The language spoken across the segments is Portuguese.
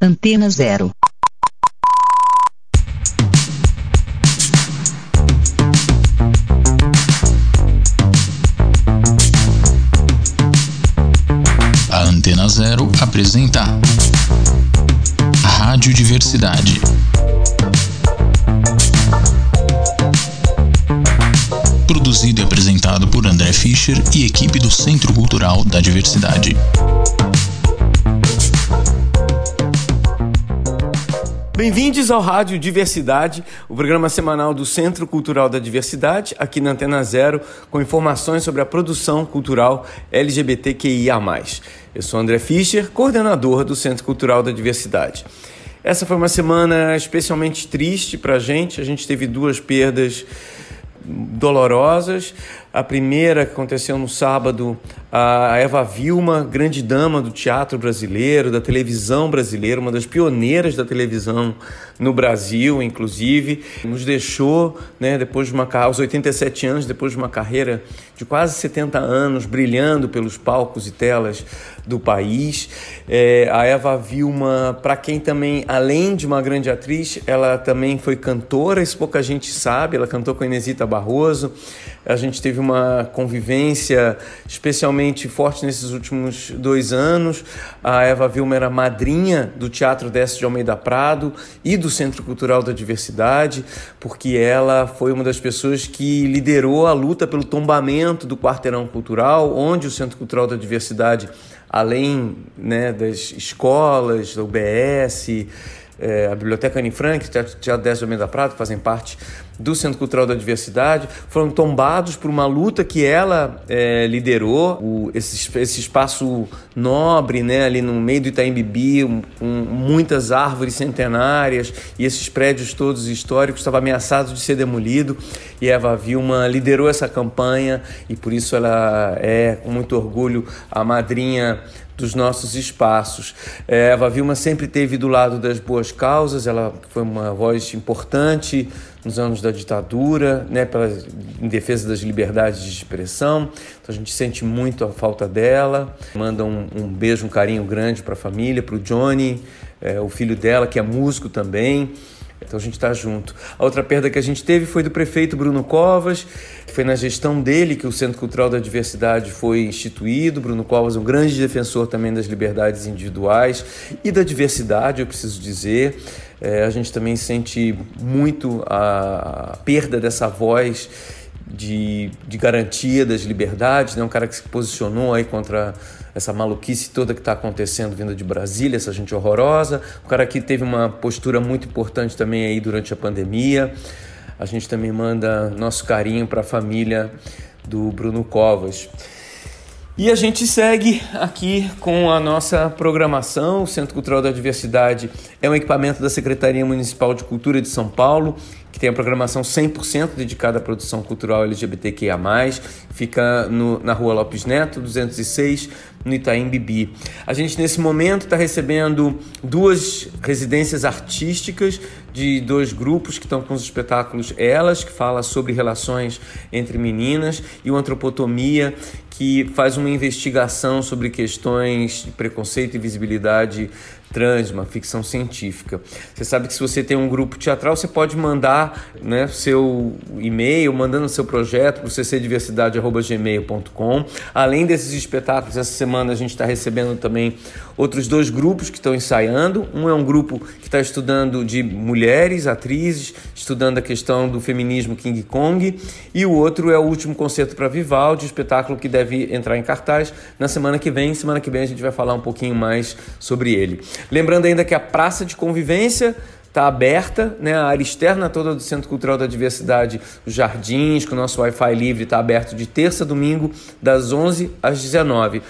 Antena Zero. A Antena Zero apresenta Rádio Diversidade. Produzido e apresentado por André Fischer e equipe do Centro Cultural da Diversidade. Bem-vindos ao Rádio Diversidade, o programa semanal do Centro Cultural da Diversidade, aqui na Antena Zero, com informações sobre a produção cultural LGBTQIA. Eu sou André Fischer, coordenador do Centro Cultural da Diversidade. Essa foi uma semana especialmente triste para a gente, a gente teve duas perdas dolorosas. A primeira que aconteceu no sábado, a Eva Vilma, grande dama do teatro brasileiro, da televisão brasileira, uma das pioneiras da televisão no Brasil, inclusive, nos deixou, né, depois de uma aos 87 anos, depois de uma carreira de quase 70 anos, brilhando pelos palcos e telas do país. É, a Eva Vilma, para quem também, além de uma grande atriz, ela também foi cantora, isso pouca gente sabe, ela cantou com Inesita Barroso. A gente teve uma convivência especialmente forte nesses últimos dois anos. A Eva Vilma era madrinha do Teatro Décio de Almeida Prado e do Centro Cultural da Diversidade, porque ela foi uma das pessoas que liderou a luta pelo tombamento do Quarteirão Cultural, onde o Centro Cultural da Diversidade, além né, das escolas, da UBS, é, a Biblioteca Anne Frank, o Teatro 10 de Almeida Prado, que fazem parte do Centro Cultural da Diversidade, foram tombados por uma luta que ela é, liderou, o, esse, esse espaço nobre, né, ali no meio do Itaim Bibi, um, com muitas árvores centenárias e esses prédios todos históricos estava ameaçado de ser demolido. E Eva Vilma liderou essa campanha e por isso ela é, com muito orgulho, a madrinha dos nossos espaços. É, Eva Vilma sempre teve do lado das boas causas, ela foi uma voz importante nos anos da ditadura, né, pela, em defesa das liberdades de expressão. Então a gente sente muito a falta dela. Manda um, um beijo, um carinho grande para a família, para o Johnny, é, o filho dela, que é músico também. Então a gente está junto. A outra perda que a gente teve foi do prefeito Bruno Covas. Foi na gestão dele que o Centro Cultural da Diversidade foi instituído. Bruno Covas um grande defensor também das liberdades individuais e da diversidade, eu preciso dizer. É, a gente também sente muito a perda dessa voz de, de garantia das liberdades, né? um cara que se posicionou aí contra essa maluquice toda que está acontecendo vindo de Brasília, essa gente horrorosa, um cara que teve uma postura muito importante também aí durante a pandemia. A gente também manda nosso carinho para a família do Bruno Covas. E a gente segue aqui com a nossa programação. O Centro Cultural da Diversidade é um equipamento da Secretaria Municipal de Cultura de São Paulo, que tem a programação 100% dedicada à produção cultural LGBTQIA+. Fica no, na Rua Lopes Neto, 206, no Itaim Bibi. A gente, nesse momento, está recebendo duas residências artísticas de dois grupos que estão com os espetáculos Elas, que fala sobre relações entre meninas, e o Antropotomia, que faz uma investigação sobre questões de preconceito e visibilidade trans, uma ficção científica. Você sabe que se você tem um grupo teatral, você pode mandar né, seu e-mail, mandando seu projeto para o ccdiversidade.gmail.com. Além desses espetáculos, essa semana a gente está recebendo também outros dois grupos que estão ensaiando. Um é um grupo que está estudando de mulheres, atrizes, estudando a questão do feminismo King Kong. E o outro é o último concerto para Vivaldi, espetáculo que deve entrar em cartaz na semana que vem. Semana que vem a gente vai falar um pouquinho mais sobre ele. Lembrando ainda que a praça de convivência está aberta, né? a área externa toda do Centro Cultural da Diversidade, os jardins, com o nosso Wi-Fi livre, está aberto de terça a domingo, das 11 às 19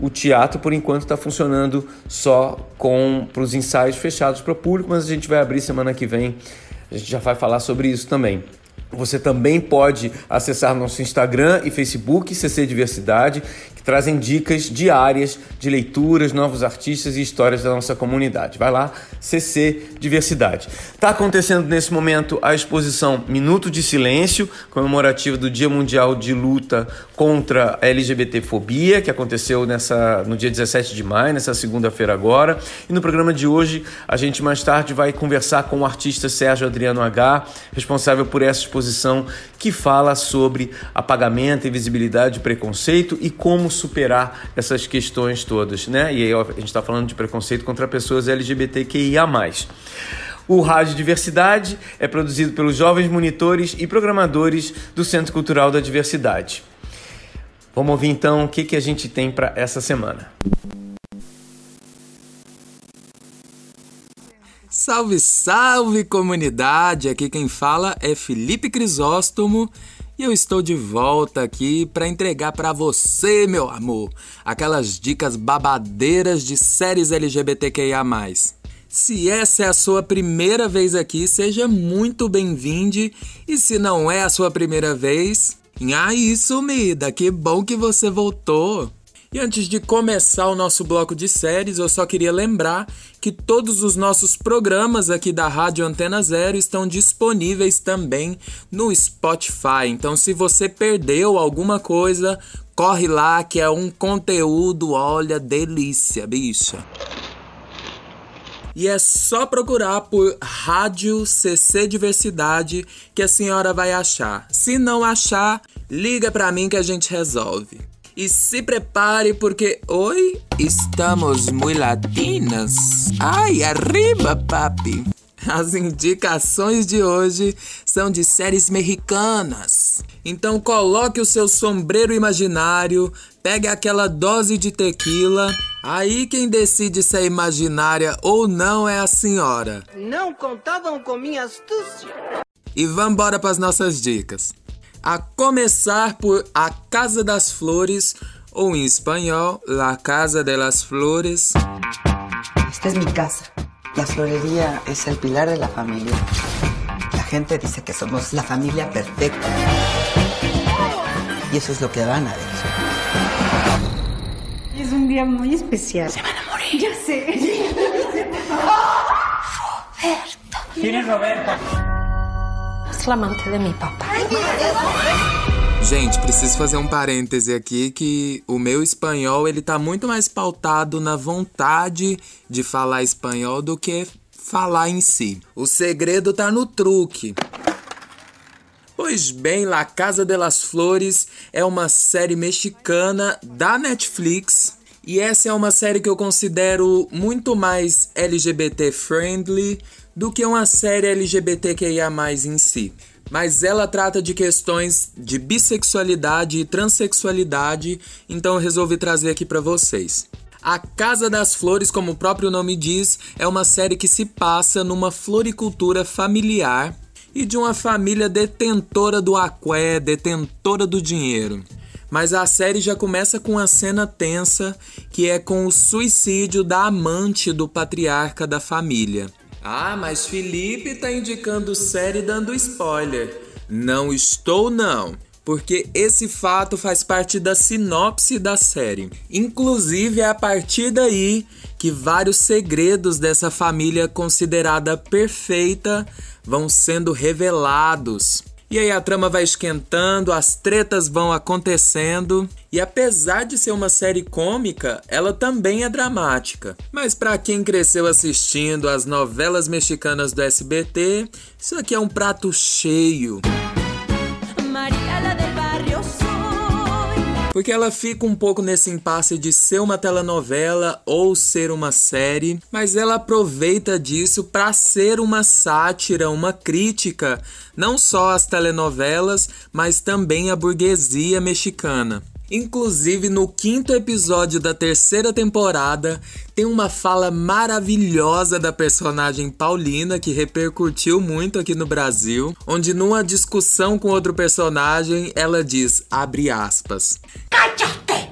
o teatro, por enquanto, está funcionando só com para os ensaios fechados para o público, mas a gente vai abrir semana que vem. A gente já vai falar sobre isso também. Você também pode acessar nosso Instagram e Facebook, CC Diversidade, trazem dicas diárias de leituras, novos artistas e histórias da nossa comunidade. Vai lá, CC Diversidade. Está acontecendo nesse momento a exposição Minuto de Silêncio, comemorativa do Dia Mundial de Luta contra a LGBTfobia, que aconteceu nessa, no dia 17 de maio, nessa segunda-feira agora. E no programa de hoje, a gente mais tarde vai conversar com o artista Sérgio Adriano H, responsável por essa exposição que fala sobre apagamento, invisibilidade, preconceito e como superar essas questões todas, né? E aí a gente está falando de preconceito contra pessoas LGBTQIA+. O Rádio Diversidade é produzido pelos jovens monitores e programadores do Centro Cultural da Diversidade. Vamos ouvir então o que, que a gente tem para essa semana. Salve, salve comunidade! Aqui quem fala é Felipe Crisóstomo e eu estou de volta aqui para entregar para você, meu amor, aquelas dicas babadeiras de séries LGBTQIA. Se essa é a sua primeira vez aqui, seja muito bem-vindo. E se não é a sua primeira vez, aí sumida, que bom que você voltou. E antes de começar o nosso bloco de séries, eu só queria lembrar que todos os nossos programas aqui da Rádio Antena Zero estão disponíveis também no Spotify. Então, se você perdeu alguma coisa, corre lá que é um conteúdo, olha, delícia, bicha. E é só procurar por Rádio CC Diversidade que a senhora vai achar. Se não achar, liga para mim que a gente resolve. E se prepare porque hoje estamos muito latinas. Ai, arriba, papi! As indicações de hoje são de séries mexicanas. Então coloque o seu sombreiro imaginário, pegue aquela dose de tequila. Aí quem decide se é imaginária ou não é a senhora. Não contavam com minha astúcia. E vambora para as nossas dicas a começar por A Casa das Flores, ou em espanhol, La Casa de las Flores. Esta es mi casa. La florería es el pilar de la familia. La gente dice que somos la familia perfecta. Y eso es lo que van a decir. Un día muy especial. Se van a morir. Ya sé. Roberto. ¿Quién es Roberto? Es la amante de mi papá. Gente, preciso fazer um parêntese aqui que o meu espanhol ele tá muito mais pautado na vontade de falar espanhol do que falar em si. O segredo tá no truque. Pois bem, La Casa de las Flores é uma série mexicana da Netflix e essa é uma série que eu considero muito mais LGBT friendly do que uma série LGBTQIA em si. Mas ela trata de questões de bissexualidade e transexualidade, então eu resolvi trazer aqui para vocês. A Casa das Flores, como o próprio nome diz, é uma série que se passa numa floricultura familiar e de uma família detentora do aqué, detentora do dinheiro. Mas a série já começa com uma cena tensa que é com o suicídio da amante do patriarca da família. Ah, mas Felipe tá indicando série dando spoiler. Não estou não, porque esse fato faz parte da sinopse da série. Inclusive é a partir daí que vários segredos dessa família considerada perfeita vão sendo revelados. E aí a trama vai esquentando, as tretas vão acontecendo, e apesar de ser uma série cômica, ela também é dramática. Mas para quem cresceu assistindo as novelas mexicanas do SBT, isso aqui é um prato cheio. Porque ela fica um pouco nesse impasse de ser uma telenovela ou ser uma série, mas ela aproveita disso para ser uma sátira, uma crítica, não só às telenovelas, mas também à burguesia mexicana. Inclusive, no quinto episódio da terceira temporada, tem uma fala maravilhosa da personagem Paulina que repercutiu muito aqui no Brasil, onde numa discussão com outro personagem, ela diz, abre aspas. ¡Cállate!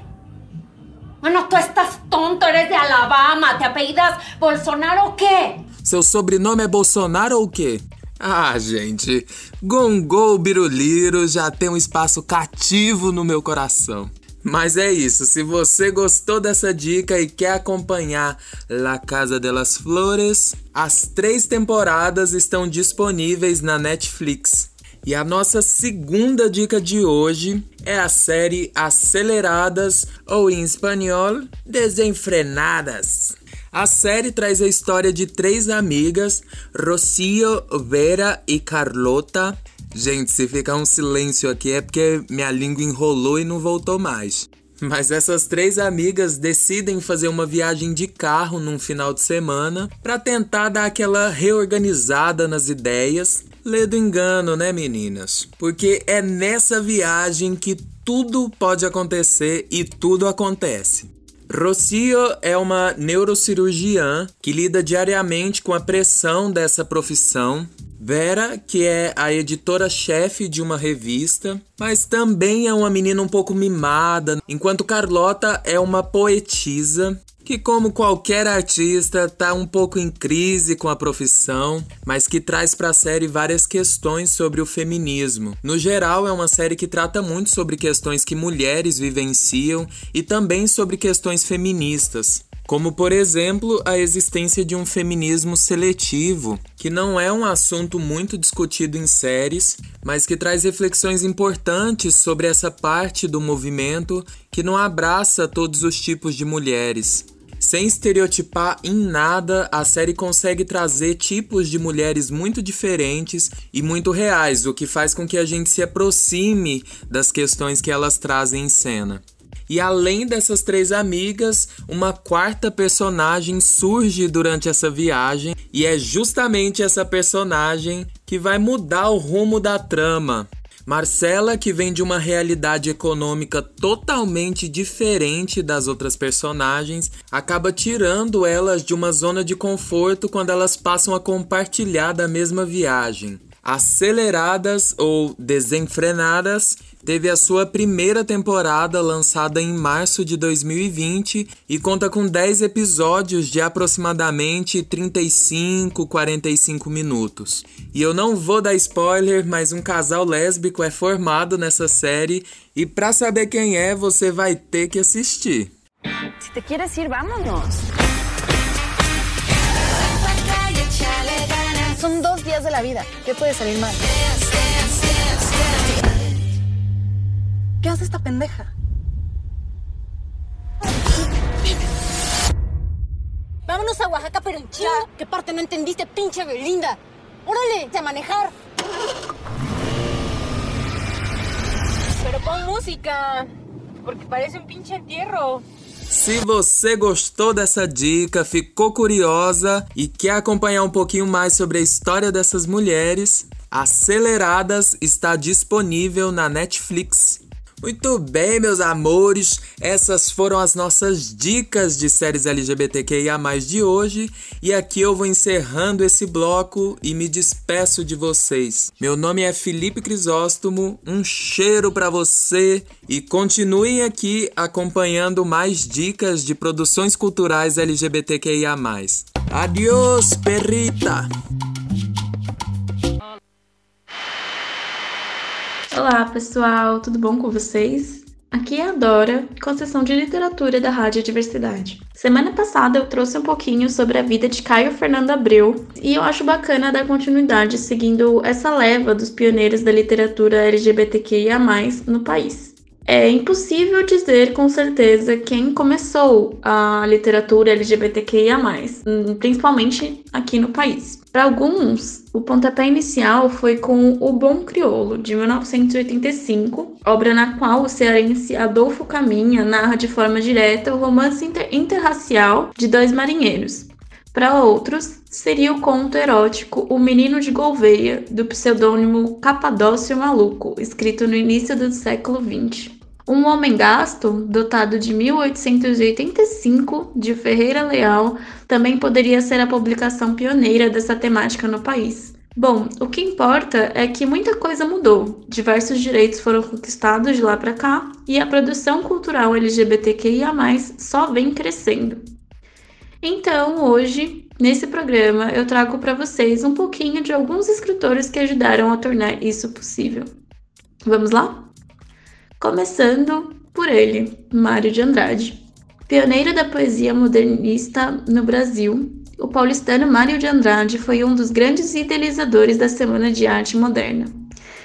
Mano, tu estás tonto, eres de Alabama, te apellidas Bolsonaro o? Seu sobrenome é Bolsonaro ou quê? Ah, gente, Gongol Biruliro já tem um espaço cativo no meu coração. Mas é isso, se você gostou dessa dica e quer acompanhar La Casa de las Flores, as três temporadas estão disponíveis na Netflix. E a nossa segunda dica de hoje é a série Aceleradas, ou em espanhol, Desenfrenadas. A série traz a história de três amigas, Rocio, Vera e Carlota, Gente, se ficar um silêncio aqui é porque minha língua enrolou e não voltou mais. Mas essas três amigas decidem fazer uma viagem de carro num final de semana para tentar dar aquela reorganizada nas ideias. Lê do engano, né, meninas? Porque é nessa viagem que tudo pode acontecer e tudo acontece. Rocio é uma neurocirurgiã que lida diariamente com a pressão dessa profissão. Vera, que é a editora-chefe de uma revista, mas também é uma menina um pouco mimada, enquanto Carlota é uma poetisa que, como qualquer artista, está um pouco em crise com a profissão, mas que traz para a série várias questões sobre o feminismo. No geral, é uma série que trata muito sobre questões que mulheres vivenciam e também sobre questões feministas como por exemplo a existência de um feminismo seletivo, que não é um assunto muito discutido em séries, mas que traz reflexões importantes sobre essa parte do movimento que não abraça todos os tipos de mulheres. Sem estereotipar em nada, a série consegue trazer tipos de mulheres muito diferentes e muito reais, o que faz com que a gente se aproxime das questões que elas trazem em cena. E além dessas três amigas, uma quarta personagem surge durante essa viagem, e é justamente essa personagem que vai mudar o rumo da trama. Marcela, que vem de uma realidade econômica totalmente diferente das outras personagens, acaba tirando elas de uma zona de conforto quando elas passam a compartilhar da mesma viagem. Aceleradas ou Desenfrenadas teve a sua primeira temporada lançada em março de 2020 e conta com 10 episódios de aproximadamente 35, 45 minutos. E eu não vou dar spoiler, mas um casal lésbico é formado nessa série e para saber quem é, você vai ter que assistir. Se te quieres ir, vámonos. Son dos días de la vida. ¿Qué puede salir mal? ¿Qué hace esta pendeja? Vámonos a Oaxaca, pero en. ¿Qué parte no entendiste, pinche Belinda? ¡Órale, a manejar! Pero pon música, porque parece un pinche entierro. Se você gostou dessa dica, ficou curiosa e quer acompanhar um pouquinho mais sobre a história dessas mulheres, Aceleradas está disponível na Netflix. Muito bem, meus amores, essas foram as nossas dicas de séries LGBTQIA+ de hoje, e aqui eu vou encerrando esse bloco e me despeço de vocês. Meu nome é Felipe Crisóstomo, um cheiro para você e continuem aqui acompanhando mais dicas de produções culturais LGBTQIA+. Adiós, perrita! Olá, pessoal, tudo bom com vocês? Aqui é a Dora, com a sessão de literatura da Rádio Diversidade. Semana passada eu trouxe um pouquinho sobre a vida de Caio Fernando Abreu e eu acho bacana dar continuidade seguindo essa leva dos pioneiros da literatura LGBTQIA+ no país. É impossível dizer com certeza quem começou a literatura LGBTQIA, principalmente aqui no país. Para alguns, o pontapé inicial foi com O Bom Criolo, de 1985, obra na qual o cearense Adolfo Caminha narra de forma direta o romance inter interracial de dois marinheiros. Para outros, seria o conto erótico O Menino de Gouveia, do pseudônimo Capadócio Maluco, escrito no início do século XX. Um Homem Gasto, dotado de 1885, de Ferreira Leal, também poderia ser a publicação pioneira dessa temática no país. Bom, o que importa é que muita coisa mudou, diversos direitos foram conquistados de lá para cá e a produção cultural LGBTQIA só vem crescendo. Então, hoje, nesse programa, eu trago para vocês um pouquinho de alguns escritores que ajudaram a tornar isso possível. Vamos lá? Começando por ele, Mário de Andrade. Pioneiro da poesia modernista no Brasil, o paulistano Mário de Andrade foi um dos grandes idealizadores da Semana de Arte Moderna.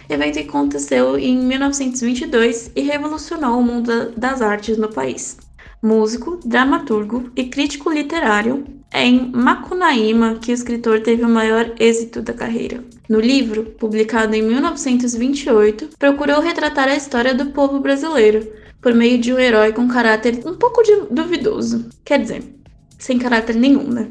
Evento que aconteceu em 1922 e revolucionou o mundo das artes no país. Músico, dramaturgo e crítico literário, é em Macunaíma que o escritor teve o maior êxito da carreira. No livro, publicado em 1928, procurou retratar a história do povo brasileiro por meio de um herói com caráter um pouco duvidoso. Quer dizer, sem caráter nenhum, né?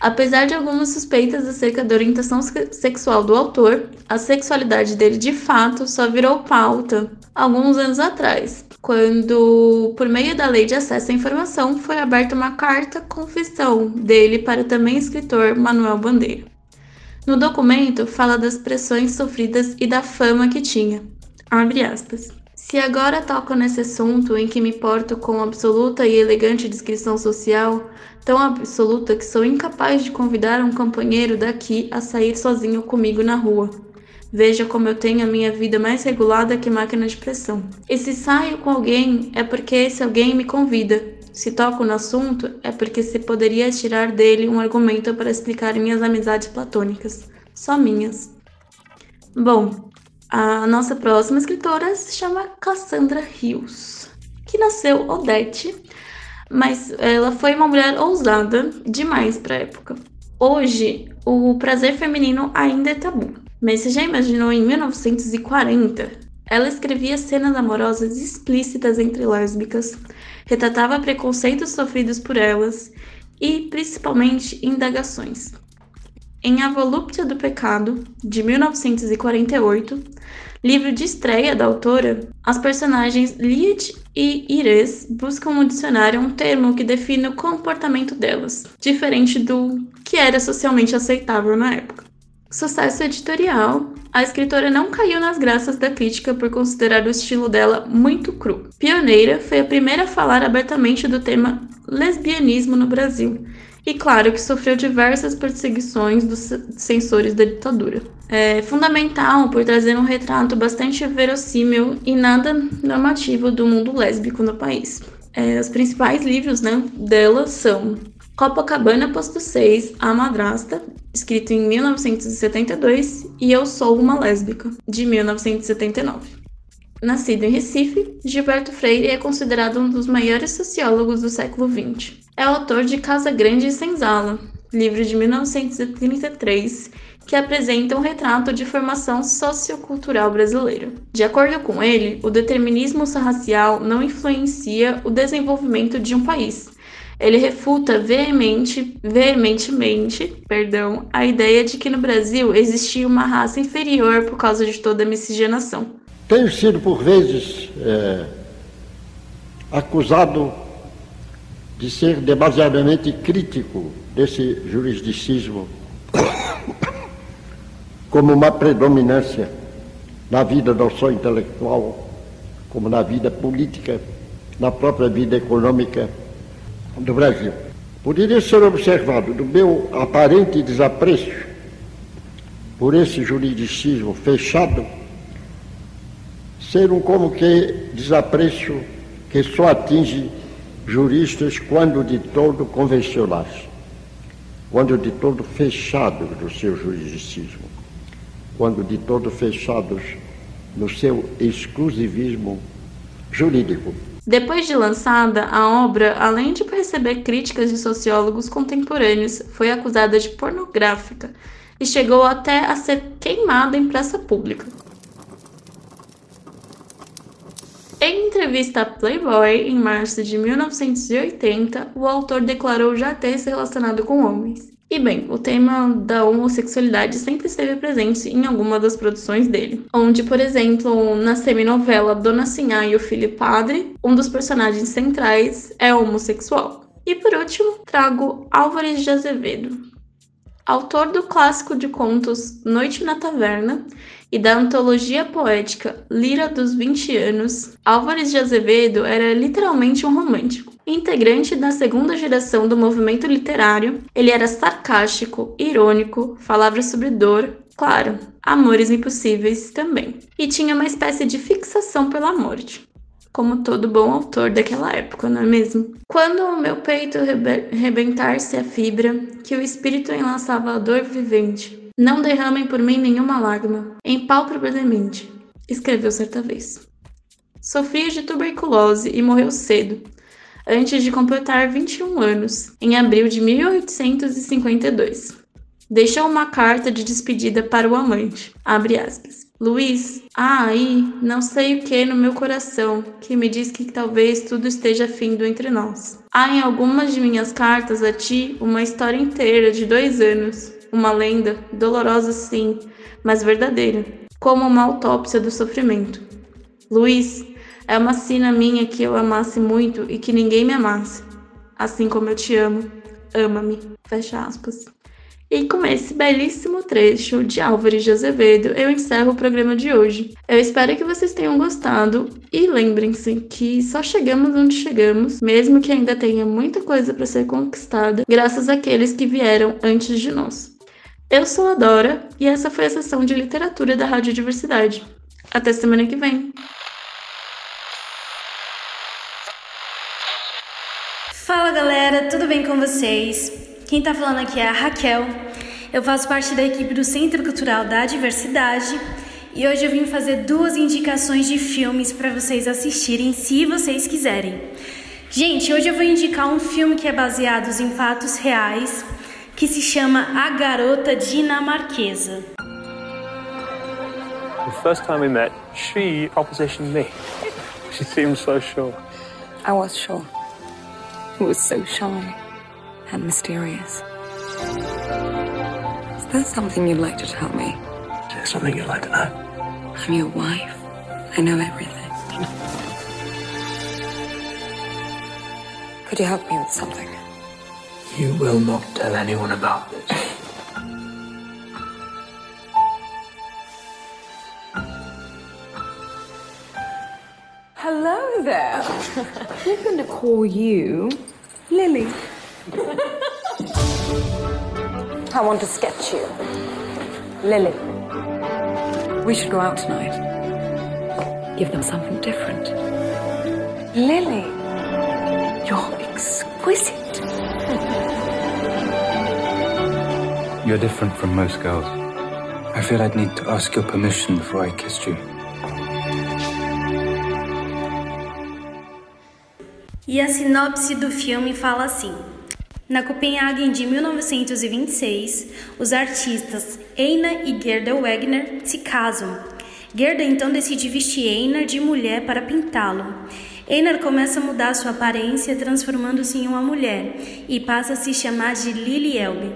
Apesar de algumas suspeitas acerca da orientação sexual do autor, a sexualidade dele de fato só virou pauta alguns anos atrás, quando, por meio da Lei de Acesso à Informação, foi aberta uma carta confissão dele para também escritor Manuel Bandeira. No documento, fala das pressões sofridas e da fama que tinha. Abre aspas. Se agora toco nesse assunto em que me porto com absoluta e elegante descrição social, tão absoluta que sou incapaz de convidar um companheiro daqui a sair sozinho comigo na rua. Veja como eu tenho a minha vida mais regulada que máquina de pressão. E se saio com alguém, é porque esse alguém me convida. Se toco no assunto, é porque se poderia tirar dele um argumento para explicar minhas amizades platônicas. Só minhas. Bom, a nossa próxima escritora se chama Cassandra Rios, que nasceu Odete, mas ela foi uma mulher ousada demais para a época. Hoje, o prazer feminino ainda é tabu, mas você já imaginou em 1940? Ela escrevia cenas amorosas explícitas entre lésbicas, retratava preconceitos sofridos por elas e, principalmente, indagações. Em A Volúpia do Pecado, de 1948, livro de estreia da autora, as personagens Liet e Ires buscam no dicionário um termo que define o comportamento delas, diferente do que era socialmente aceitável na época. Sucesso editorial, a escritora não caiu nas graças da crítica por considerar o estilo dela muito cru. Pioneira, foi a primeira a falar abertamente do tema lesbianismo no Brasil e claro que sofreu diversas perseguições dos censores da ditadura. É fundamental por trazer um retrato bastante verossímil e nada normativo do mundo lésbico no país. É, os principais livros né, dela são Copacabana Posto 6, A Madrasta, escrito em 1972, e Eu Sou Uma Lésbica, de 1979. Nascido em Recife, Gilberto Freire é considerado um dos maiores sociólogos do século XX. É autor de Casa Grande e Senzala, livro de 1933, que apresenta um retrato de formação sociocultural brasileira. De acordo com ele, o determinismo racial não influencia o desenvolvimento de um país. Ele refuta veemente, veementemente perdão, a ideia de que no Brasil existia uma raça inferior por causa de toda a miscigenação. Tenho sido, por vezes, é, acusado de ser demasiadamente crítico desse jurisdicismo como uma predominância na vida não só intelectual, como na vida política, na própria vida econômica do Brasil. Poderia ser observado do meu aparente desapreço por esse juridicismo fechado ser um como que desapreço que só atinge juristas quando de todo convencionais, quando de todo fechados no seu juridicismo, quando de todo fechados no seu exclusivismo jurídico. Depois de lançada, a obra, além de receber críticas de sociólogos contemporâneos, foi acusada de pornográfica e chegou até a ser queimada em praça pública. Em entrevista a Playboy, em março de 1980, o autor declarou já ter se relacionado com homens. E bem, o tema da homossexualidade sempre esteve presente em alguma das produções dele, onde, por exemplo, na seminovela Dona Sinhá e o Filho Padre, um dos personagens centrais é homossexual. E por último, trago Álvares de Azevedo, autor do clássico de contos Noite na Taverna e da antologia poética Lira dos 20 Anos, Álvares de Azevedo era literalmente um romântico. Integrante da segunda geração do movimento literário, ele era sarcástico, irônico, falava sobre dor, claro, amores impossíveis também, e tinha uma espécie de fixação pela morte. como todo bom autor daquela época, não é mesmo? Quando o meu peito rebentar-se a fibra, que o espírito enlaçava a dor vivente, não derramem por mim nenhuma lágrima, empalpavelmente, escreveu certa vez. Sofria de tuberculose e morreu cedo, antes de completar 21 anos, em abril de 1852. Deixou uma carta de despedida para o amante. Abre aspas. Luiz, há aí não sei o que no meu coração que me diz que talvez tudo esteja findo entre nós. Há em algumas de minhas cartas a ti uma história inteira de dois anos, uma lenda, dolorosa sim, mas verdadeira, como uma autópsia do sofrimento. Luiz, é uma sina minha que eu amasse muito e que ninguém me amasse. Assim como eu te amo, ama-me. Fecha aspas. E com esse belíssimo trecho de Álvares de Azevedo, eu encerro o programa de hoje. Eu espero que vocês tenham gostado e lembrem-se que só chegamos onde chegamos, mesmo que ainda tenha muita coisa para ser conquistada, graças àqueles que vieram antes de nós. Eu sou a Dora e essa foi a sessão de literatura da Rádio Diversidade. Até semana que vem! Fala galera, tudo bem com vocês? Quem tá falando aqui é a Raquel. Eu faço parte da equipe do Centro Cultural da Diversidade e hoje eu vim fazer duas indicações de filmes para vocês assistirem, se vocês quiserem. Gente, hoje eu vou indicar um filme que é baseado em fatos reais, que se chama A Garota Dinamarquesa. The first time we met, she propositioned me. She seemed so sure. I was sure. It was so shy. and mysterious. Is there something you'd like to tell me? Is there something you'd like to know? I'm your wife. I know everything. Could you help me with something? You will not tell anyone about this. Hello there. We're going to call you Lily. I want to sketch you. Lily. We should go out tonight. Give them something different. Lily. You're exquisite. You're different from most girls. I feel I'd need to ask your permission before I kissed you. E a sinopse do filme fala assim: Na Copenhague de 1926, os artistas Einar e Gerda Wegner se casam. Gerda então decide vestir Einar de mulher para pintá-lo. Einar começa a mudar sua aparência, transformando-se em uma mulher, e passa a se chamar de Lily Elbe.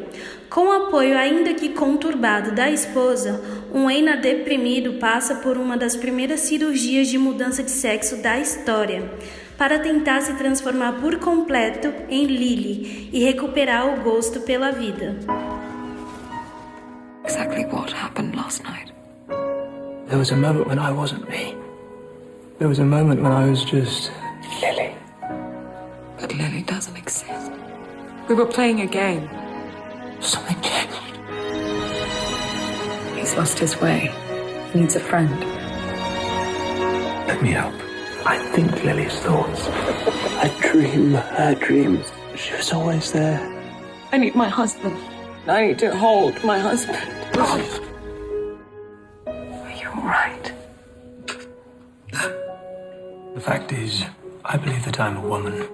Com o apoio ainda que conturbado da esposa, um Einar deprimido passa por uma das primeiras cirurgias de mudança de sexo da história para tentar se transformar por completo em Lily e recuperar o gosto pela vida. Exactly what happened last night? There was a moment when I wasn't me. There was a moment when I was just Lily. But Lily doesn't exist. We were playing a game. Something changed. He's lost his way. He needs a friend. Let me help. I think Lily's thoughts. I dream her dreams. She was always there. I need my husband. I need to hold my husband. Are you alright? The fact is, I believe that I'm a woman.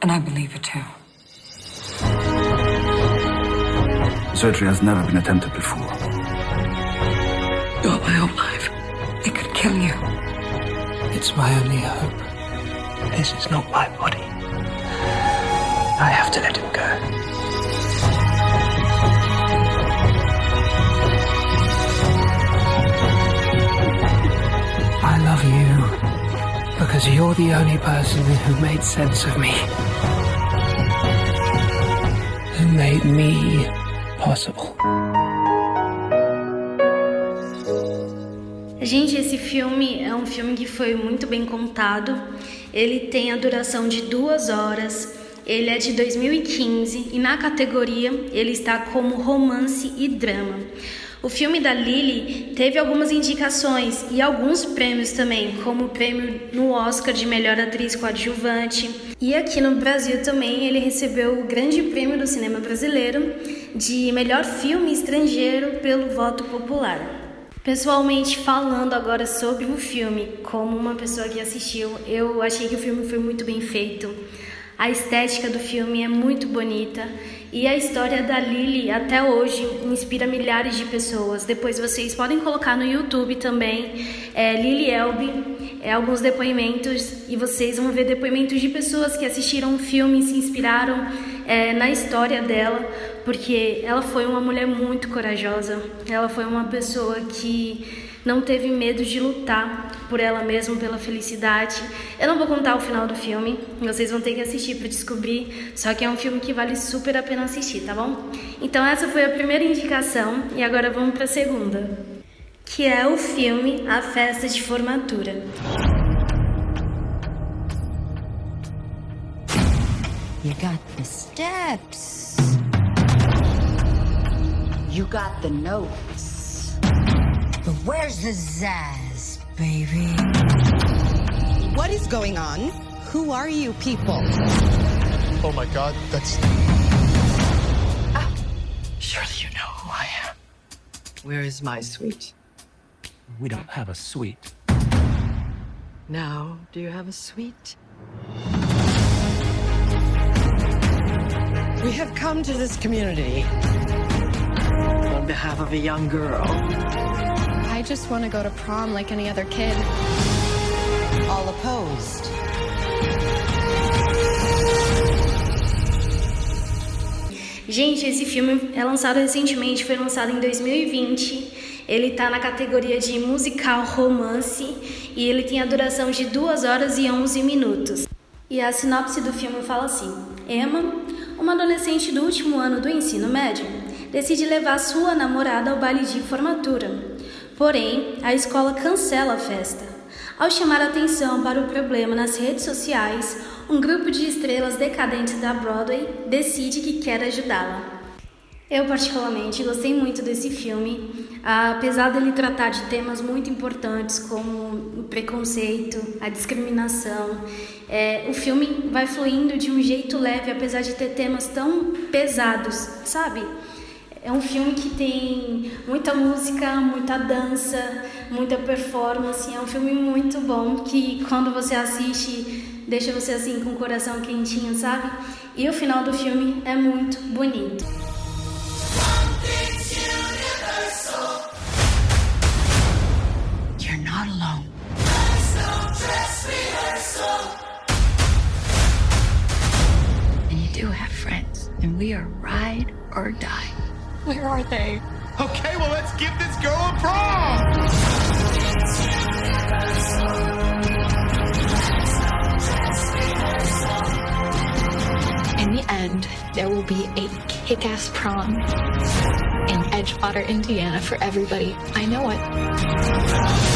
And I believe it too. Surgery has never been attempted before. You're my whole life. It could kill you. It's my only hope. This is not my body. I have to let him go. Because you're the only person who made sense of me. Who made me possible. Gente, esse filme é um filme que foi muito bem contado. Ele tem a duração de duas horas. Ele é de 2015 e na categoria ele está como romance e drama. O filme da Lily teve algumas indicações e alguns prêmios também, como o prêmio no Oscar de melhor atriz coadjuvante. E aqui no Brasil também ele recebeu o grande prêmio do cinema brasileiro de melhor filme estrangeiro pelo voto popular. Pessoalmente falando agora sobre o filme, como uma pessoa que assistiu, eu achei que o filme foi muito bem feito. A estética do filme é muito bonita e a história da Lily até hoje inspira milhares de pessoas. Depois vocês podem colocar no YouTube também, é, Lily Elbe, é, alguns depoimentos e vocês vão ver depoimentos de pessoas que assistiram o filme e se inspiraram é, na história dela, porque ela foi uma mulher muito corajosa. Ela foi uma pessoa que não teve medo de lutar por ela mesma, pela felicidade. Eu não vou contar o final do filme, vocês vão ter que assistir para descobrir. Só que é um filme que vale super a pena assistir, tá bom? Então essa foi a primeira indicação e agora vamos para a segunda, que é o filme A Festa de Formatura. You got the steps. You got the notes. But where's the zazz, baby? What is going on? Who are you people? Oh my god, that's. Ah, surely you know who I am. Where is my suite? We don't have a suite. Now, do you have a suite? We have come to this community on behalf of a young girl. I just want to go to prom like any other kid. All opposed. Gente, esse filme é lançado recentemente, foi lançado em 2020. Ele tá na categoria de musical romance e ele tem a duração de 2 horas e 11 minutos. E a sinopse do filme fala assim: Emma, uma adolescente do último ano do ensino médio, decide levar sua namorada ao baile de formatura. Porém, a escola cancela a festa. Ao chamar atenção para o problema nas redes sociais, um grupo de estrelas decadentes da Broadway decide que quer ajudá-la. Eu, particularmente, gostei muito desse filme, apesar dele tratar de temas muito importantes como o preconceito, a discriminação. É, o filme vai fluindo de um jeito leve, apesar de ter temas tão pesados, sabe? É um filme que tem muita música, muita dança, muita performance. É um filme muito bom que quando você assiste deixa você assim com o coração quentinho, sabe? E o final do filme é muito bonito. You're not alone. And you do have friends, and we are ride or die. Where are they? Okay, well, let's give this girl a prom! In the end, there will be a kick ass prom in Edgewater, Indiana for everybody. I know it.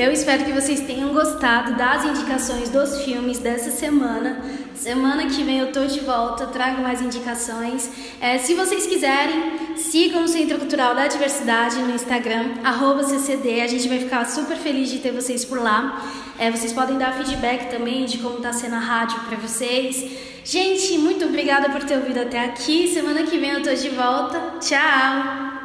Eu espero que vocês tenham gostado das indicações dos filmes dessa semana. Semana que vem eu tô de volta, trago mais indicações. É, se vocês quiserem, sigam o Centro Cultural da Diversidade no Instagram, CCD. A gente vai ficar super feliz de ter vocês por lá. É, vocês podem dar feedback também de como tá sendo a rádio para vocês. Gente, muito obrigada por ter ouvido até aqui. Semana que vem eu tô de volta. Tchau!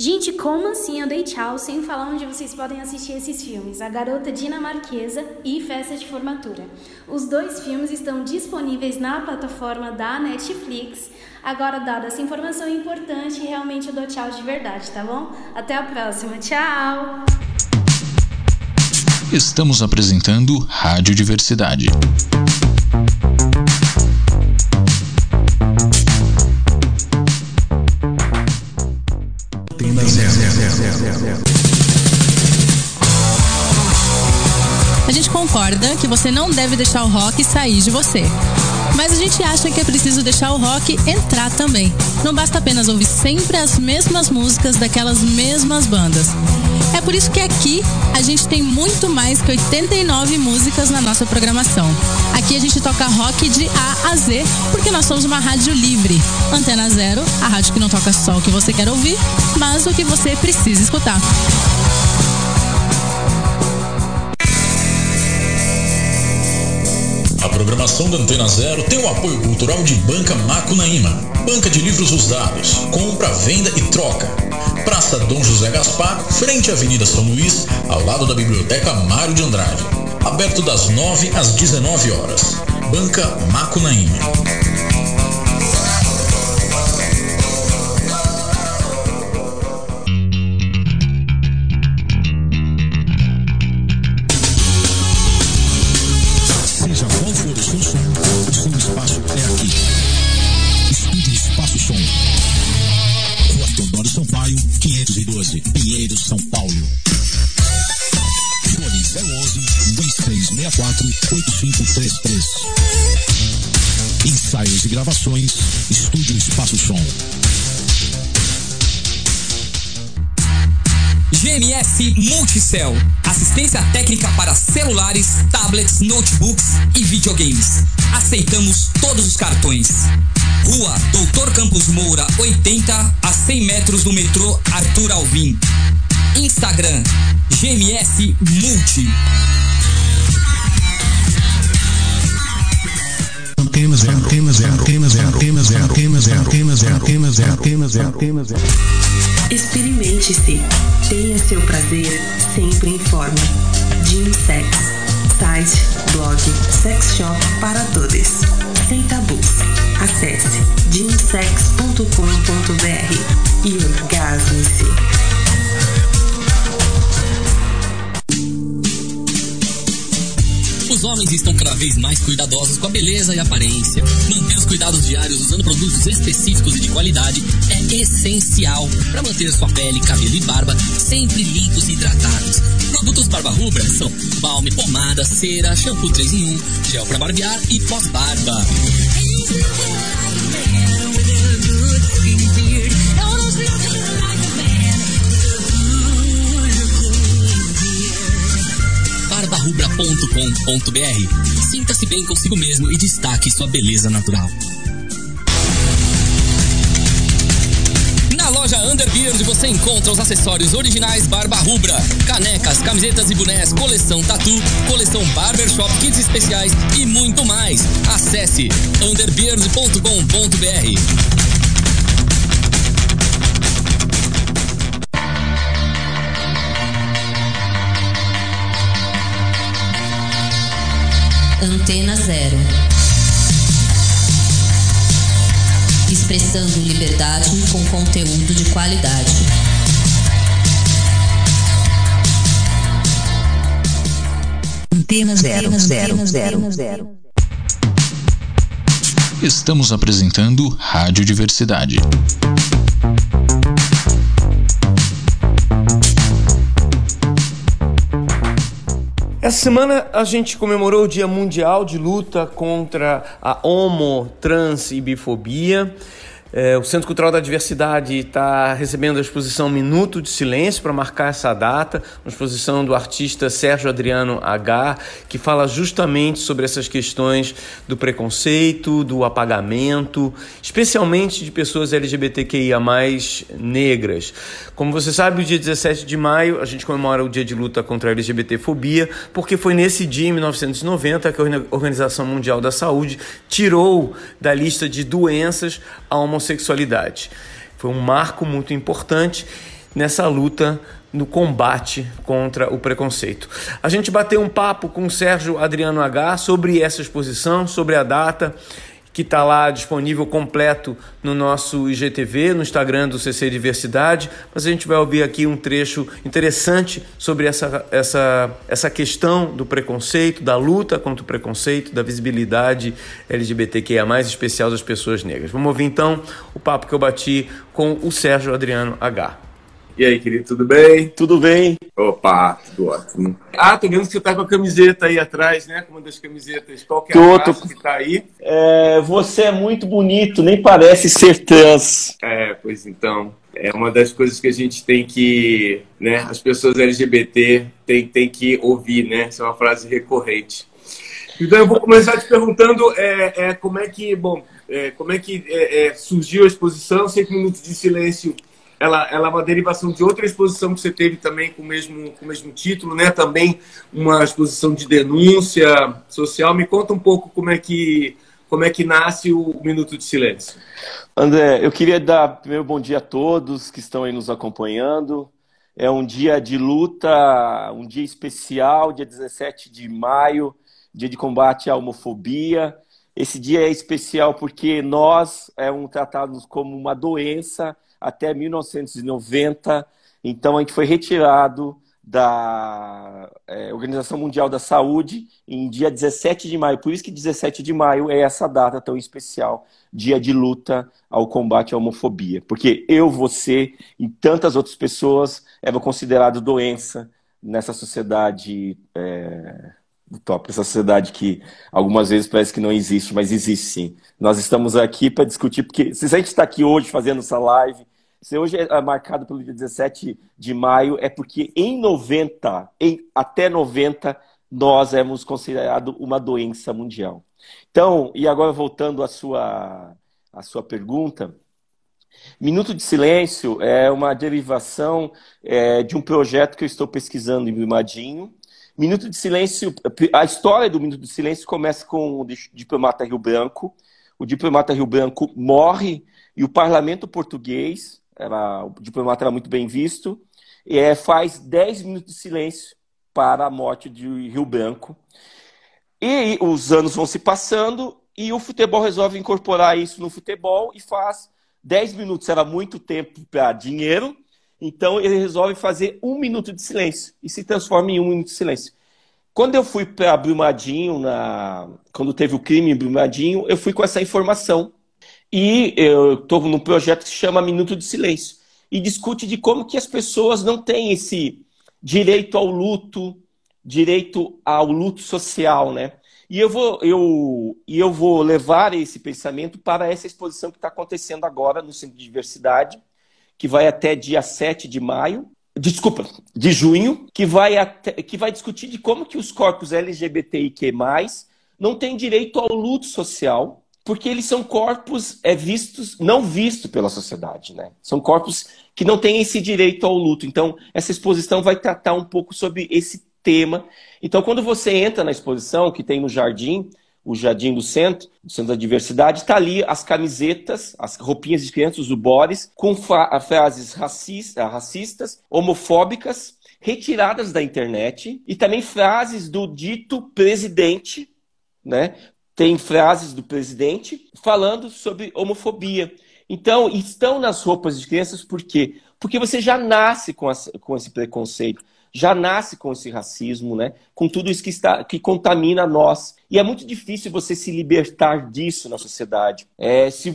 Gente, como assim eu dei tchau sem falar onde vocês podem assistir esses filmes? A Garota Dinamarquesa e Festa de Formatura. Os dois filmes estão disponíveis na plataforma da Netflix. Agora, dada essa informação importante, realmente eu dou tchau de verdade, tá bom? Até a próxima. Tchau! Estamos apresentando Rádio Diversidade. Concorda que você não deve deixar o rock sair de você. Mas a gente acha que é preciso deixar o rock entrar também. Não basta apenas ouvir sempre as mesmas músicas daquelas mesmas bandas. É por isso que aqui a gente tem muito mais que 89 músicas na nossa programação. Aqui a gente toca rock de A a Z, porque nós somos uma rádio livre. Antena Zero, a rádio que não toca só o que você quer ouvir, mas o que você precisa escutar. A programação da Antena Zero tem o apoio cultural de Banca Macunaíma, banca de livros usados, compra, venda e troca. Praça Dom José Gaspar, frente à Avenida São Luís, ao lado da Biblioteca Mário de Andrade. Aberto das 9 às 19 horas. Banca Macunaíma. Multicell. Assistência técnica para celulares, tablets, notebooks e videogames. Aceitamos todos os cartões. Rua Doutor Campos Moura, 80 a 100 metros do metrô Arthur Alvim. Instagram GMS Multi. Antena zero, antena zero, antena zero, antena zero, antena zero, antena zero, antena zero, antena zero, antena zero. Experimente-se. Tenha seu prazer, sempre informe. Gym Sex. Site, blog, sex shop para todos. Sem tabus. Acesse gymsex.com.br e orgasme-se. Os homens estão cada vez mais cuidadosos com a beleza e a aparência. Manter os cuidados diários usando produtos específicos e de qualidade é essencial para manter sua pele, cabelo e barba sempre limpos e hidratados. Produtos Barba Rubra são balme, pomada, cera, shampoo 3 em 1, gel para barbear e pós-barba. barbarubra.com.br. Sinta-se bem consigo mesmo e destaque sua beleza natural. Na loja Underbeard você encontra os acessórios originais Barba Rubra, canecas, camisetas e bonés, coleção tatu, coleção barbershop, kits especiais e muito mais. Acesse underbeard.com.br. Antena Zero. Expressando liberdade com conteúdo de qualidade. Antena Zero, zero, zero, zero. Estamos apresentando Rádio Diversidade. Essa semana a gente comemorou o Dia Mundial de Luta contra a homo, trans e bifobia. É, o Centro Cultural da Diversidade está recebendo a exposição Minuto de Silêncio para marcar essa data, uma exposição do artista Sérgio Adriano H, que fala justamente sobre essas questões do preconceito, do apagamento, especialmente de pessoas LGBTQIA negras. Como você sabe, o dia 17 de maio a gente comemora o Dia de Luta contra a LGBTfobia, porque foi nesse dia, em 1990, que a Organização Mundial da Saúde tirou da lista de doenças a homossexualidade. Foi um marco muito importante nessa luta no combate contra o preconceito. A gente bateu um papo com o Sérgio Adriano H sobre essa exposição, sobre a data que está lá disponível completo no nosso IGTV, no Instagram do CC Diversidade, mas a gente vai ouvir aqui um trecho interessante sobre essa, essa, essa questão do preconceito, da luta contra o preconceito, da visibilidade LGBTQIA+, especial das pessoas negras. Vamos ouvir então o papo que eu bati com o Sérgio Adriano H. E aí, querido, tudo bem? Tudo bem. Opa, tudo ótimo. Ah, tô vendo que você tá com a camiseta aí atrás, né? Com uma das camisetas. Qual que é tô, a tô... que tá aí? É, você é muito bonito, nem parece ser trans. É, pois então. É uma das coisas que a gente tem que, né? As pessoas LGBT têm, têm que ouvir, né? Essa é uma frase recorrente. Então eu vou começar te perguntando é, é como é que, bom, é, como é que é, é, surgiu a exposição Cinco Minutos de Silêncio ela, ela é uma derivação de outra exposição que você teve também com o mesmo, com o mesmo título, né? Também uma exposição de denúncia social. Me conta um pouco como é que, como é que nasce o Minuto de Silêncio. André, eu queria dar primeiro bom dia a todos que estão aí nos acompanhando. É um dia de luta, um dia especial, dia 17 de maio, dia de combate à homofobia. Esse dia é especial porque nós é um tratados como uma doença até 1990. Então, a gente foi retirado da é, Organização Mundial da Saúde em dia 17 de maio. Por isso que 17 de maio é essa data tão especial, dia de luta ao combate à homofobia. Porque eu, você e tantas outras pessoas eram considerados doença nessa sociedade é, top, essa sociedade que algumas vezes parece que não existe, mas existe sim. Nós estamos aqui para discutir, porque se a gente está aqui hoje fazendo essa live, se hoje é marcado pelo dia 17 de maio, é porque em 90, em, até 90, nós éramos considerados uma doença mundial. Então, e agora voltando à sua, à sua pergunta, Minuto de Silêncio é uma derivação é, de um projeto que eu estou pesquisando em Brumadinho. Minuto de Silêncio, a história do Minuto de Silêncio começa com o diplomata Rio Branco. O diplomata Rio Branco morre e o parlamento português era, o diplomata era muito bem visto, é, faz 10 minutos de silêncio para a morte de Rio Branco. E os anos vão se passando e o futebol resolve incorporar isso no futebol e faz 10 minutos. Era muito tempo para dinheiro, então ele resolve fazer um minuto de silêncio e se transforma em um minuto de silêncio. Quando eu fui para Brumadinho, na... quando teve o crime em Brumadinho, eu fui com essa informação e eu estou num projeto que se chama Minuto de Silêncio e discute de como que as pessoas não têm esse direito ao luto, direito ao luto social, né? E eu vou, eu, e eu vou levar esse pensamento para essa exposição que está acontecendo agora no Centro de Diversidade, que vai até dia 7 de maio, desculpa, de junho, que vai, até, que vai discutir de como que os corpos LGBTIQ+, não têm direito ao luto social, porque eles são corpos é, vistos, não vistos pela sociedade, né? São corpos que não têm esse direito ao luto. Então, essa exposição vai tratar um pouco sobre esse tema. Então, quando você entra na exposição, que tem no jardim, o jardim do centro, o centro da diversidade, está ali as camisetas, as roupinhas de crianças, do Boris, com frases racistas, homofóbicas, retiradas da internet, e também frases do dito presidente, né? tem frases do presidente falando sobre homofobia. Então, estão nas roupas de crianças por quê? Porque você já nasce com, com esse preconceito, já nasce com esse racismo, né? com tudo isso que, está, que contamina nós. E é muito difícil você se libertar disso na sociedade. É, se,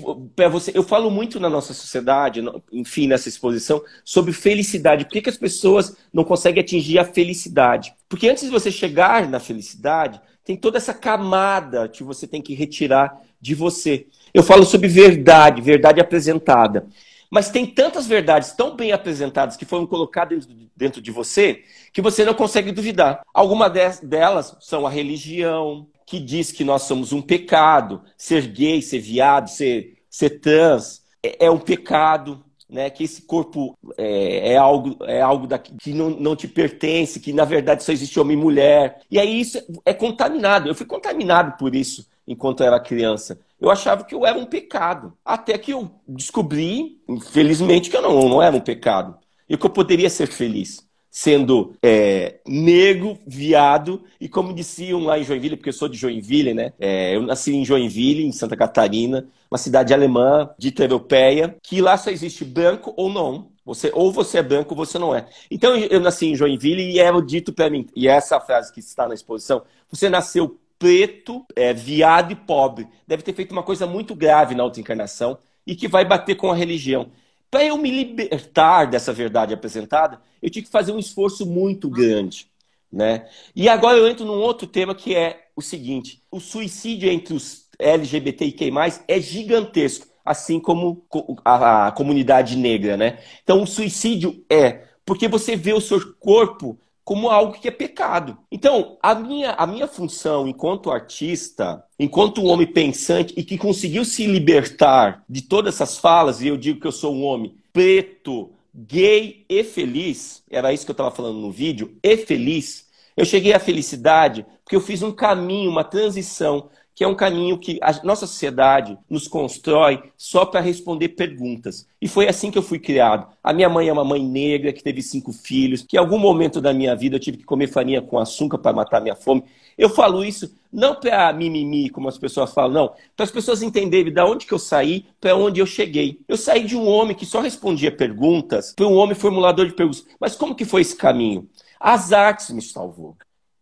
você, eu falo muito na nossa sociedade, enfim, nessa exposição, sobre felicidade. Por que, que as pessoas não conseguem atingir a felicidade? Porque antes de você chegar na felicidade, tem toda essa camada que você tem que retirar de você. Eu falo sobre verdade, verdade apresentada. Mas tem tantas verdades tão bem apresentadas que foram colocadas dentro de você que você não consegue duvidar. Algumas delas são a religião, que diz que nós somos um pecado, ser gay, ser viado, ser, ser trans é, é um pecado né, que esse corpo é, é algo, é algo daqui, que não, não te pertence, que na verdade só existe homem e mulher. E aí isso é contaminado. Eu fui contaminado por isso enquanto era criança. Eu achava que eu era um pecado. Até que eu descobri, infelizmente, que eu não, não era um pecado. E que eu poderia ser feliz sendo é, negro, viado, e como diziam lá em Joinville, porque eu sou de Joinville, né? É, eu nasci em Joinville, em Santa Catarina, uma cidade alemã, dita europeia, que lá só existe branco ou não. Você, ou você é branco ou você não é. Então eu nasci em Joinville e era dito para mim, e essa frase que está na exposição, você nasceu preto, é, viado e pobre. Deve ter feito uma coisa muito grave na outra encarnação e que vai bater com a religião. Para eu me libertar dessa verdade apresentada, eu tive que fazer um esforço muito grande. Né? E agora eu entro num outro tema que é o seguinte: o suicídio entre os LGBTIQ+, é gigantesco, assim como a, a comunidade negra, né? Então o suicídio é porque você vê o seu corpo como algo que é pecado. Então, a minha, a minha função enquanto artista, enquanto um homem pensante e que conseguiu se libertar de todas essas falas, e eu digo que eu sou um homem preto, gay e feliz, era isso que eu estava falando no vídeo, e feliz, eu cheguei à felicidade porque eu fiz um caminho, uma transição que é um caminho que a nossa sociedade nos constrói só para responder perguntas. E foi assim que eu fui criado. A minha mãe é uma mãe negra que teve cinco filhos, que em algum momento da minha vida eu tive que comer farinha com açúcar para matar minha fome. Eu falo isso não para mimimi, como as pessoas falam, não. Para as pessoas entenderem de onde que eu saí, para onde eu cheguei. Eu saí de um homem que só respondia perguntas para um homem formulador de perguntas. Mas como que foi esse caminho? As artes me salvou.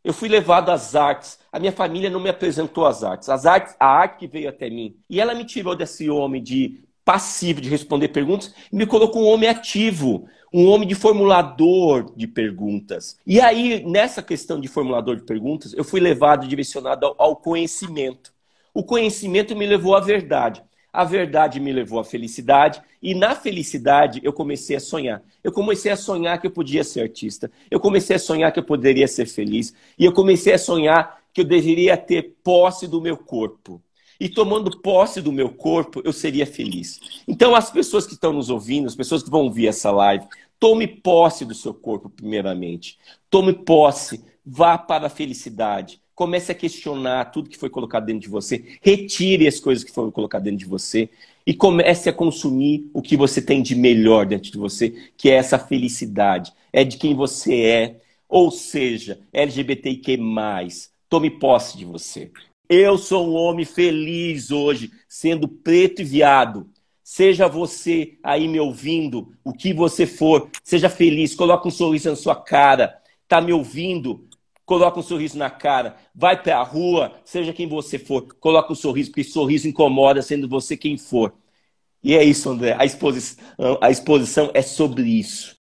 Eu fui levado às artes. A minha família não me apresentou às artes. As artes, a arte que veio até mim. E ela me tirou desse homem de passivo de responder perguntas e me colocou um homem ativo, um homem de formulador de perguntas. E aí, nessa questão de formulador de perguntas, eu fui levado, direcionado ao, ao conhecimento. O conhecimento me levou à verdade. A verdade me levou à felicidade e na felicidade eu comecei a sonhar. Eu comecei a sonhar que eu podia ser artista. Eu comecei a sonhar que eu poderia ser feliz e eu comecei a sonhar que eu deveria ter posse do meu corpo. E tomando posse do meu corpo, eu seria feliz. Então, as pessoas que estão nos ouvindo, as pessoas que vão ouvir essa live, tome posse do seu corpo, primeiramente. Tome posse, vá para a felicidade comece a questionar tudo que foi colocado dentro de você, retire as coisas que foram colocadas dentro de você e comece a consumir o que você tem de melhor dentro de você, que é essa felicidade, é de quem você é, ou seja, LGBTQ+, tome posse de você. Eu sou um homem feliz hoje, sendo preto e viado. Seja você aí me ouvindo, o que você for, seja feliz, coloque um sorriso na sua cara. Tá me ouvindo? Coloca um sorriso na cara, vai para a rua, seja quem você for, coloca um sorriso, porque sorriso incomoda, sendo você quem for. E é isso, André. A exposição, a exposição é sobre isso.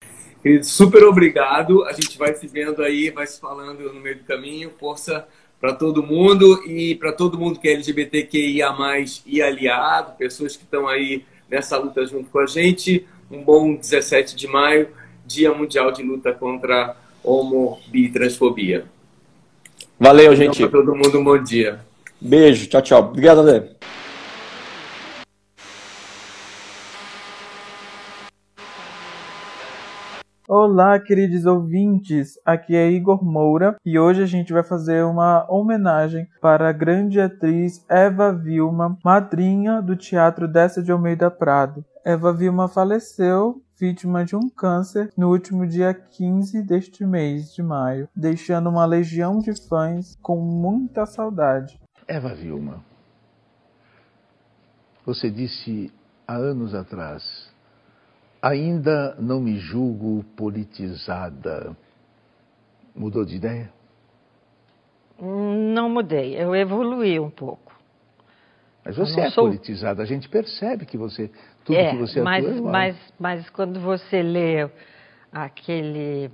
Super obrigado. A gente vai se vendo aí, vai se falando no meio do caminho. Força para todo mundo e para todo mundo que é LGBTQIA+, e aliado, pessoas que estão aí nessa luta junto com a gente. Um bom 17 de maio, Dia Mundial de Luta contra Homo, Bi, Transfobia. Valeu, gente. Para todo mundo, um bom dia. Beijo, tchau, tchau. Obrigado, André. Olá, queridos ouvintes. Aqui é Igor Moura e hoje a gente vai fazer uma homenagem para a grande atriz Eva Vilma, madrinha do Teatro Dessa de Almeida Prado. Eva Vilma faleceu vítima de um câncer no último dia 15 deste mês de maio, deixando uma legião de fãs com muita saudade. Eva Vilma, você disse há anos atrás, ainda não me julgo politizada. Mudou de ideia? Não mudei, eu evoluí um pouco. Mas você é sou... politizada, a gente percebe que você tudo é, que você mas, atua é mas, mas quando você lê aquele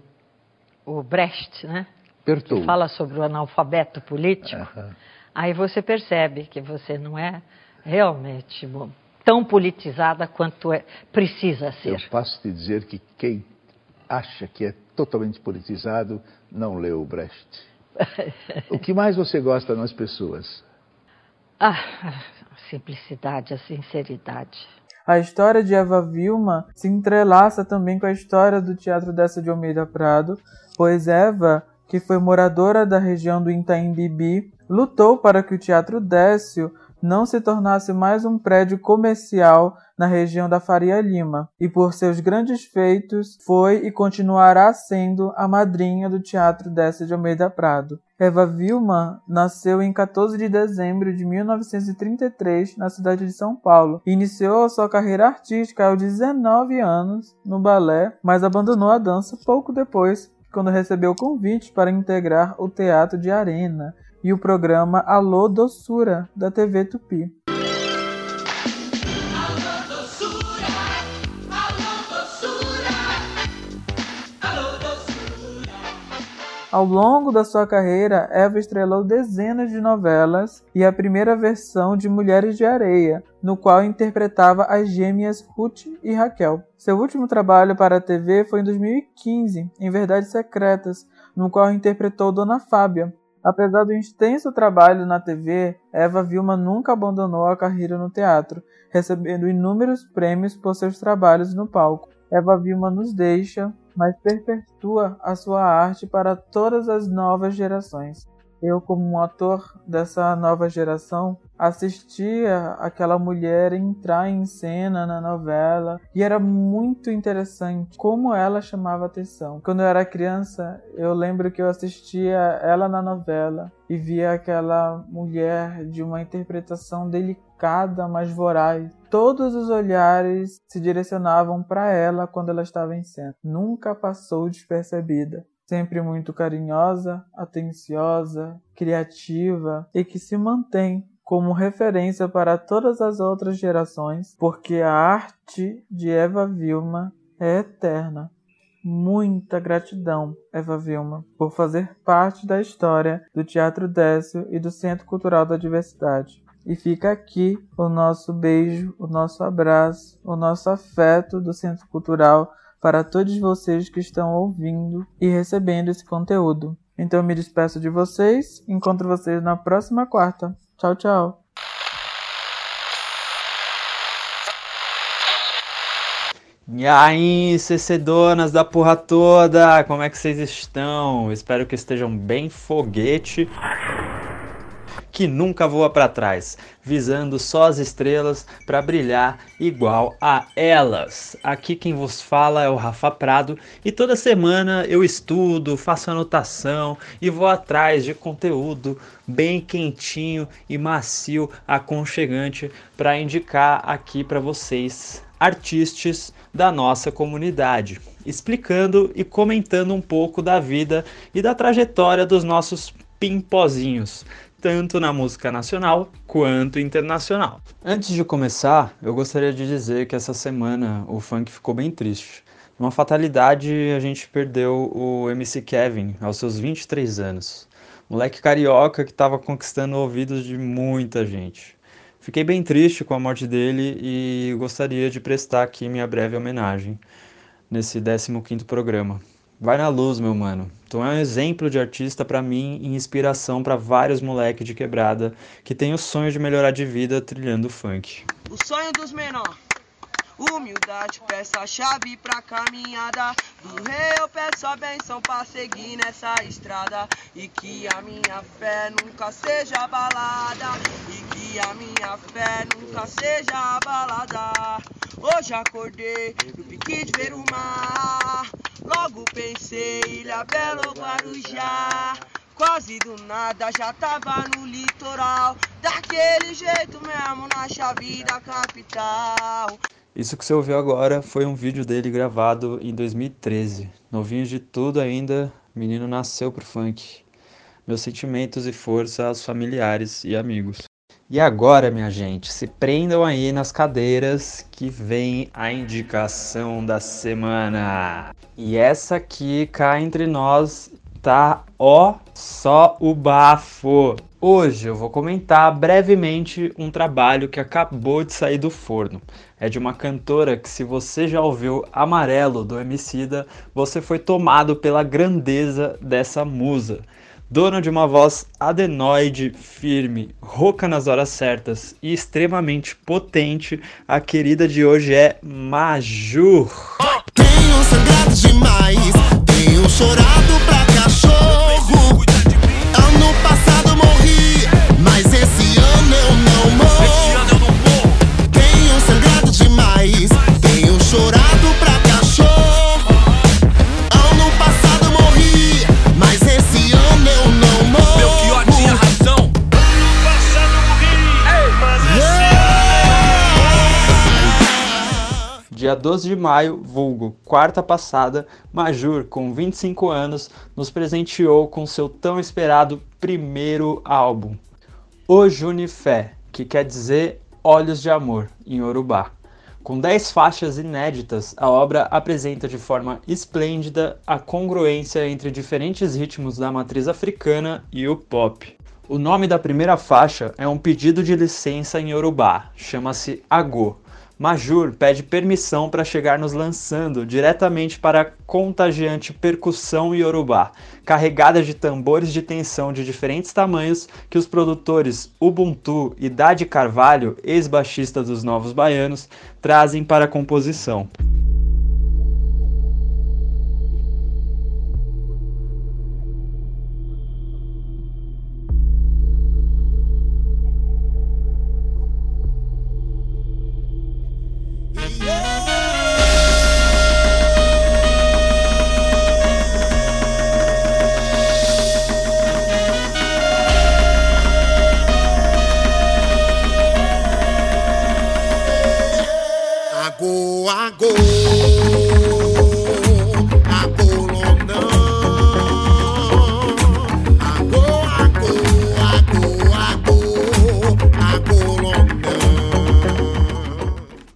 o Brecht, né? Pertou. Que fala sobre o analfabeto político, uh -huh. aí você percebe que você não é realmente bom, tão politizada quanto é, precisa ser. Eu posso te dizer que quem acha que é totalmente politizado não leu o Brecht. o que mais você gosta nas pessoas? Ah, a simplicidade, a sinceridade. A história de Eva Vilma se entrelaça também com a história do Teatro Dessa de Almeida Prado, pois Eva, que foi moradora da região do Itaim Bibi, lutou para que o Teatro Décio não se tornasse mais um prédio comercial na região da Faria Lima, e por seus grandes feitos foi e continuará sendo a madrinha do Teatro Décio de Almeida Prado. Eva Vilma nasceu em 14 de dezembro de 1933 na cidade de São Paulo. Iniciou sua carreira artística aos 19 anos no balé, mas abandonou a dança pouco depois, quando recebeu convite para integrar o Teatro de Arena e o programa Alô Doçura da TV Tupi. Ao longo da sua carreira, Eva estrelou dezenas de novelas e a primeira versão de Mulheres de Areia, no qual interpretava as gêmeas Ruth e Raquel. Seu último trabalho para a TV foi em 2015, em Verdades Secretas, no qual interpretou Dona Fábia. Apesar do extenso trabalho na TV, Eva Vilma nunca abandonou a carreira no teatro, recebendo inúmeros prêmios por seus trabalhos no palco. Eva Vilma nos deixa, mas perpetua a sua arte para todas as novas gerações. Eu, como um ator dessa nova geração, assistia aquela mulher entrar em cena na novela e era muito interessante como ela chamava atenção. Quando eu era criança, eu lembro que eu assistia ela na novela e via aquela mulher de uma interpretação delicada, mas voraz. Todos os olhares se direcionavam para ela quando ela estava em cena. Nunca passou despercebida sempre muito carinhosa, atenciosa, criativa e que se mantém como referência para todas as outras gerações, porque a arte de Eva Vilma é eterna. Muita gratidão, Eva Vilma, por fazer parte da história do Teatro Décio e do Centro Cultural da Diversidade. E fica aqui o nosso beijo, o nosso abraço, o nosso afeto do Centro Cultural para todos vocês que estão ouvindo e recebendo esse conteúdo. Então me despeço de vocês, encontro vocês na próxima quarta. Tchau, tchau. E aí, cecedonas da porra toda, como é que vocês estão? Espero que estejam bem foguete que nunca voa para trás, visando só as estrelas para brilhar igual a elas. Aqui quem vos fala é o Rafa Prado e toda semana eu estudo, faço anotação e vou atrás de conteúdo bem quentinho e macio, aconchegante para indicar aqui para vocês, artistas da nossa comunidade, explicando e comentando um pouco da vida e da trajetória dos nossos pimpozinhos tanto na música nacional quanto internacional. Antes de começar, eu gostaria de dizer que essa semana o funk ficou bem triste. Uma fatalidade, a gente perdeu o MC Kevin aos seus 23 anos. Moleque carioca que estava conquistando ouvidos de muita gente. Fiquei bem triste com a morte dele e gostaria de prestar aqui minha breve homenagem nesse 15º programa. Vai na luz, meu mano. Tu é um exemplo de artista para mim e inspiração para vários moleques de quebrada que tem o sonho de melhorar de vida trilhando funk. O sonho dos menores. Humildade, peça a chave pra caminhada do rei. Eu peço a benção pra seguir nessa estrada. E que a minha fé nunca seja abalada. E que a minha fé nunca seja abalada. Hoje acordei no pique de ver o mar. Logo pensei, Ilha Bela ou Guarujá. Quase do nada já tava no litoral. Daquele jeito mesmo na chave da capital. Isso que você ouviu agora foi um vídeo dele gravado em 2013. Novinho de tudo ainda, menino nasceu pro funk. Meus sentimentos e força aos familiares e amigos. E agora, minha gente, se prendam aí nas cadeiras que vem a indicação da semana. E essa aqui, cá entre nós, tá ó só o bafo. Hoje eu vou comentar brevemente um trabalho que acabou de sair do forno. É de uma cantora que, se você já ouviu Amarelo do Emicida, você foi tomado pela grandeza dessa musa dona de uma voz adenoide, firme, rouca nas horas certas e extremamente potente, a querida de hoje é Majur. Tenho sangrado demais, tenho chorado Dia 12 de maio, vulgo quarta passada, Majur, com 25 anos, nos presenteou com seu tão esperado primeiro álbum, O Junifé, que quer dizer Olhos de Amor, em Urubá. Com 10 faixas inéditas, a obra apresenta de forma esplêndida a congruência entre diferentes ritmos da matriz africana e o pop. O nome da primeira faixa é um pedido de licença em Yorubá, chama-se Agô. Majur pede permissão para chegar nos lançando diretamente para a contagiante percussão Yorubá, carregada de tambores de tensão de diferentes tamanhos que os produtores Ubuntu e Dade Carvalho, ex-baixista dos Novos Baianos, trazem para a composição.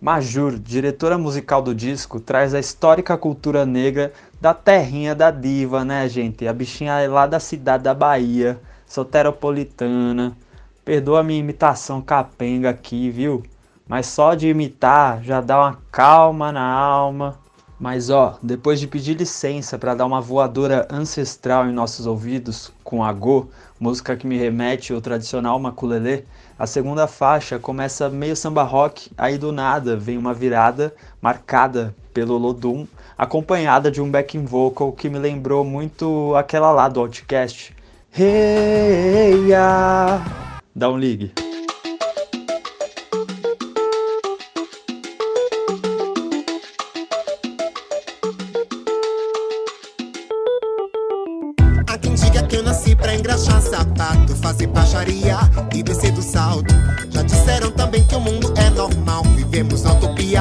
Majur, diretora musical do disco, traz a histórica cultura negra da terrinha da diva, né, gente? A bichinha é lá da cidade da Bahia, soteropolitana. Perdoa a minha imitação capenga aqui, viu? Mas só de imitar já dá uma calma na alma. Mas ó, depois de pedir licença para dar uma voadora ancestral em nossos ouvidos com a Go, música que me remete ao tradicional maculelê, a segunda faixa começa meio samba rock, aí do nada vem uma virada marcada pelo Lodum, acompanhada de um backing vocal que me lembrou muito aquela lá do Outcast. Hey. Dá um ligue. Há quem diga que eu nasci pra engraxar sapato, fazer baixaria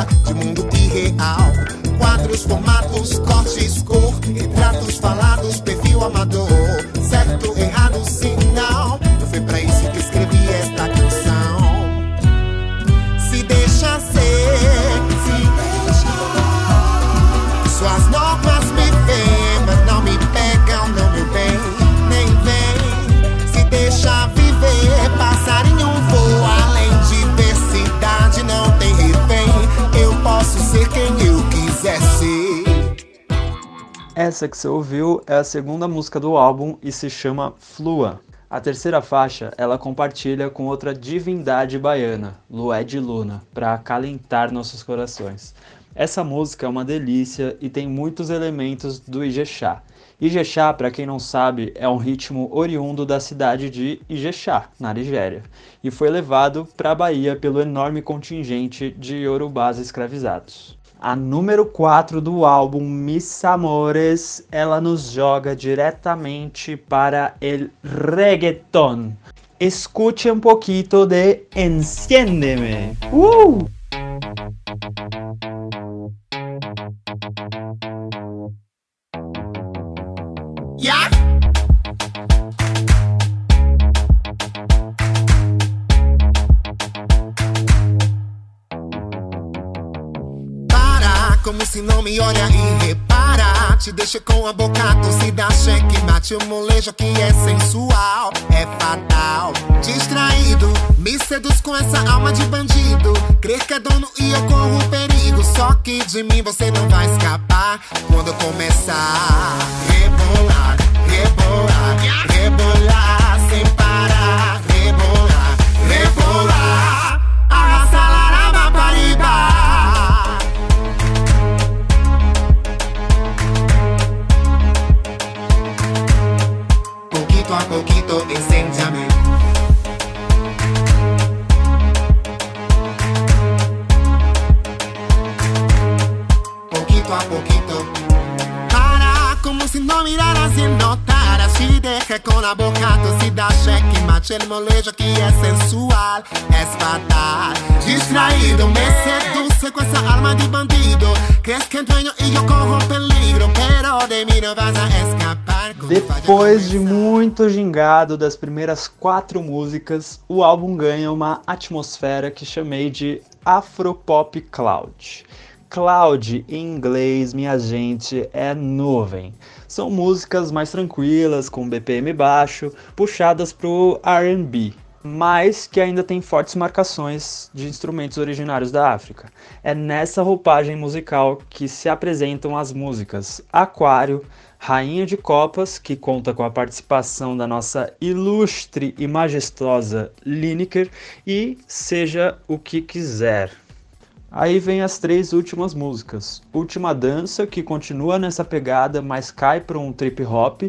de mundo irreal. Quadros, formatos, cortes, cor, retratos falados, perfil amador. Essa que você ouviu é a segunda música do álbum e se chama Flua. A terceira faixa ela compartilha com outra divindade baiana, Lué de Luna, para acalentar nossos corações. Essa música é uma delícia e tem muitos elementos do Ijexá. Ijexá, para quem não sabe, é um ritmo oriundo da cidade de Ijexá, na Nigéria, e foi levado para a Bahia pelo enorme contingente de iorubás escravizados. A número 4 do álbum Miss Amores, ela nos joga diretamente para el reggaeton. Escute um pouquinho de Enciéndeme. Uh! Olha e repara. Te deixa com a boca torcida, cheque, mate o molejo que é sensual, é fatal. Distraído, me seduz com essa alma de bandido. Crer que é dono e eu corro perigo. Só que de mim você não vai escapar quando eu começar rebolar, rebolar, rebolar a poquito, a poquito. Para, como si no miraras y notaras. Si deja con la boca torcida, cheque, mate el molejo que es sensual, es fatal. Distraído, me seduce con esa alma de bandido. Crees que dueño y yo corro peligro, pero de mí no vas a escapar. Depois de muito gingado das primeiras quatro músicas, o álbum ganha uma atmosfera que chamei de Afropop Cloud. Cloud em inglês, minha gente, é nuvem. São músicas mais tranquilas, com BPM baixo, puxadas pro R&B, mas que ainda tem fortes marcações de instrumentos originários da África. É nessa roupagem musical que se apresentam as músicas Aquário, Rainha de Copas, que conta com a participação da nossa ilustre e majestosa Lineker, e Seja o que Quiser. Aí vem as três últimas músicas. Última Dança, que continua nessa pegada, mas cai para um trip hop.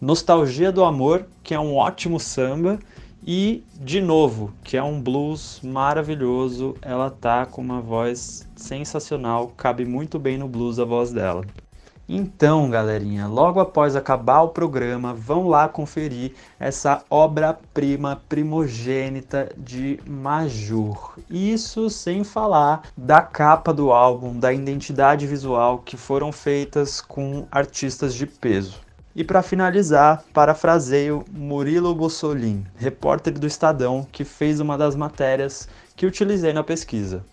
Nostalgia do Amor, que é um ótimo samba. E De Novo, que é um blues maravilhoso. Ela tá com uma voz sensacional, cabe muito bem no blues a voz dela. Então, galerinha, logo após acabar o programa, vão lá conferir essa obra-prima primogênita de Majur. Isso sem falar da capa do álbum, da identidade visual que foram feitas com artistas de peso. E para finalizar, parafraseio Murilo Bussolin, repórter do Estadão, que fez uma das matérias que utilizei na pesquisa.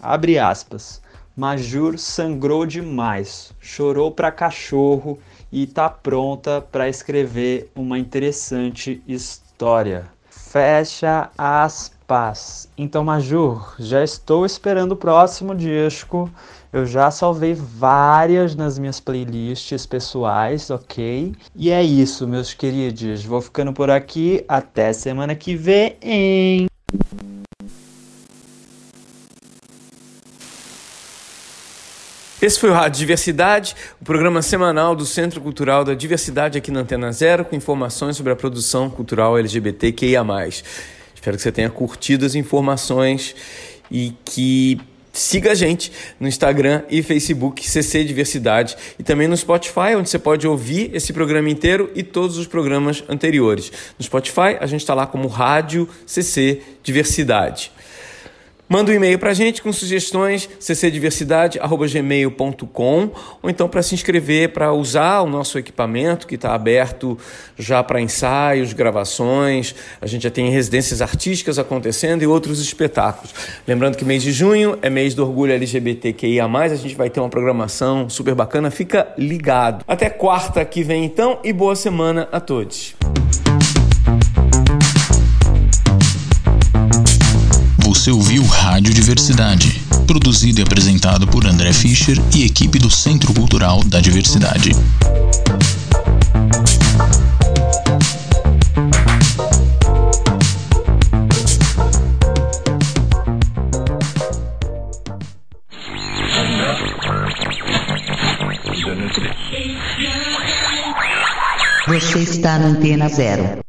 Abre aspas. Majur sangrou demais, chorou pra cachorro e tá pronta para escrever uma interessante história. Fecha aspas. Então, Majur, já estou esperando o próximo disco. Eu já salvei várias nas minhas playlists pessoais, ok? E é isso, meus queridos. Vou ficando por aqui. Até semana que vem. Esse foi o Rádio Diversidade, o programa semanal do Centro Cultural da Diversidade aqui na Antena Zero, com informações sobre a produção cultural LGBTQIA+. Espero que você tenha curtido as informações e que siga a gente no Instagram e Facebook CC Diversidade e também no Spotify, onde você pode ouvir esse programa inteiro e todos os programas anteriores. No Spotify, a gente está lá como Rádio CC Diversidade. Manda um e-mail para a gente com sugestões ccdiversidade.gmail.com ou então para se inscrever para usar o nosso equipamento que está aberto já para ensaios, gravações. A gente já tem residências artísticas acontecendo e outros espetáculos. Lembrando que mês de junho é mês do orgulho LGBTQIA+, a gente vai ter uma programação super bacana. Fica ligado. Até quarta que vem então e boa semana a todos. Você ouviu Rádio Diversidade, produzido e apresentado por André Fischer e equipe do Centro Cultural da Diversidade. Você está na Antena Zero.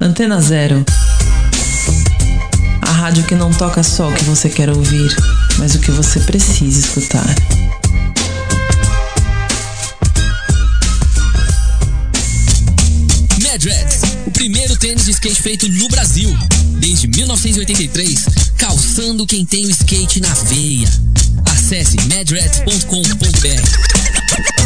Antena Zero. Rádio que não toca só o que você quer ouvir, mas o que você precisa escutar. Madreds, o primeiro tênis de skate feito no Brasil. Desde 1983, calçando quem tem o skate na veia. Acesse madreds.com.br.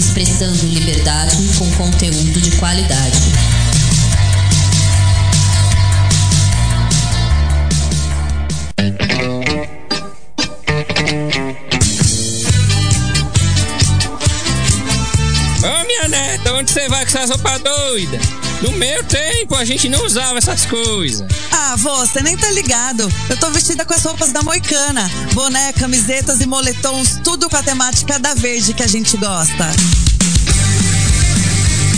Expressando liberdade com conteúdo de qualidade. Ô minha neta, onde você vai com essa roupa doida? No meu tempo a gente não usava essas coisas. Ah, vô, você nem tá ligado. Eu tô vestida com as roupas da Moicana. Boné, camisetas e moletons, tudo com a temática da verde que a gente gosta.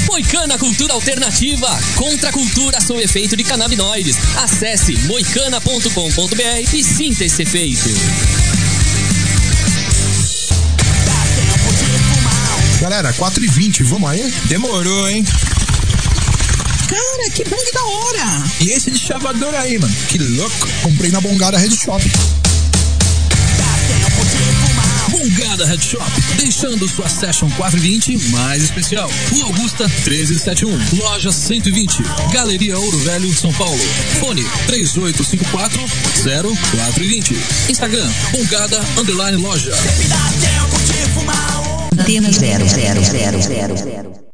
Moicana Cultura Alternativa, contra a cultura sob efeito de canabinoides. Acesse moicana.com.br e sinta esse efeito. Galera, 4h20, vamos aí? Demorou, hein? Cara, que bang da hora! E esse de chavador aí, mano? Que louco! Comprei na Bongada Red Shop. Bongada Head Shop, deixando sua Session 420 mais especial. Rua Augusta 1371, Loja 120, Galeria Ouro Velho, São Paulo. Fone 3854 0420. Instagram, Bongada Underline Loja. Antena zero zero zero zero zero.